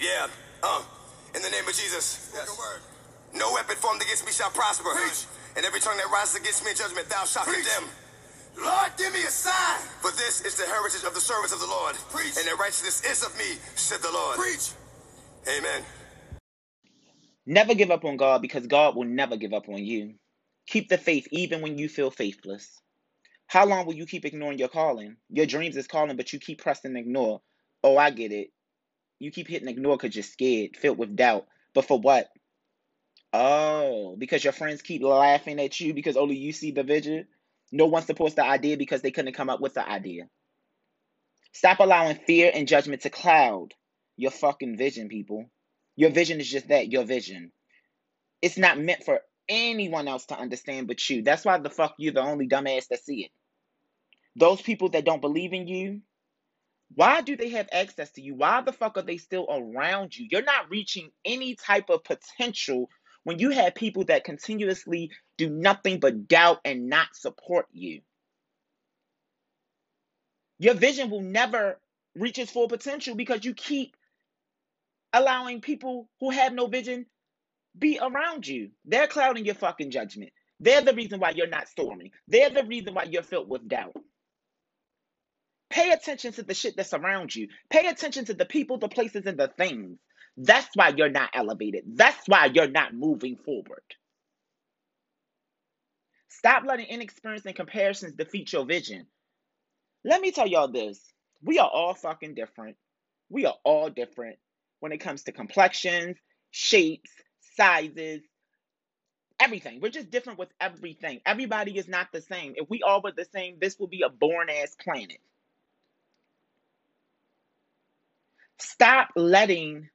Yeah, uh, in the name of Jesus. Yes. No weapon formed against me shall prosper. Preach. And every tongue that rises against me in judgment, thou shalt Preach. condemn. Lord, give me a sign. For this is the heritage of the servants of the Lord. Preach. And the righteousness is of me, said the Lord. Preach. Amen. Never give up on God because God will never give up on you. Keep the faith even when you feel faithless. How long will you keep ignoring your calling? Your dreams is calling, but you keep pressing ignore. Oh, I get it. You keep hitting ignore because you're scared, filled with doubt. But for what? Oh, because your friends keep laughing at you because only you see the vision? No one supports the idea because they couldn't come up with the idea. Stop allowing fear and judgment to cloud your fucking vision, people. Your vision is just that, your vision. It's not meant for anyone else to understand but you. That's why the fuck you're the only dumbass that see it. Those people that don't believe in you, why do they have access to you? Why the fuck are they still around you? You're not reaching any type of potential when you have people that continuously do nothing but doubt and not support you. Your vision will never reach its full potential because you keep allowing people who have no vision be around you. They're clouding your fucking judgment. They're the reason why you're not storming. They're the reason why you're filled with doubt. Pay attention to the shit that's around you. Pay attention to the people, the places, and the things. That's why you're not elevated. That's why you're not moving forward. Stop letting inexperience and comparisons defeat your vision. Let me tell y'all this. We are all fucking different. We are all different when it comes to complexions, shapes, sizes, everything. We're just different with everything. Everybody is not the same. If we all were the same, this would be a boring ass planet. Stop letting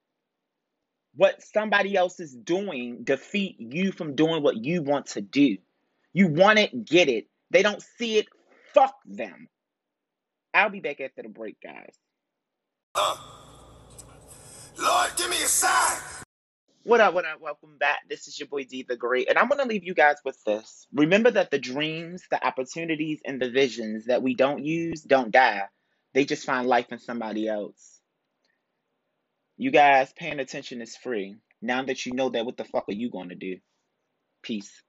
what somebody else is doing defeat you from doing what you want to do. You want it, get it. They don't see it, fuck them. I'll be back after the break, guys. Uh, Lord, give me a sign. What up, what up? Welcome back. This is your boy D the Great, and I'm going to leave you guys with this. Remember that the dreams, the opportunities, and the visions that we don't use don't die, they just find life in somebody else. You guys paying attention is free. Now that you know that, what the fuck are you going to do? Peace.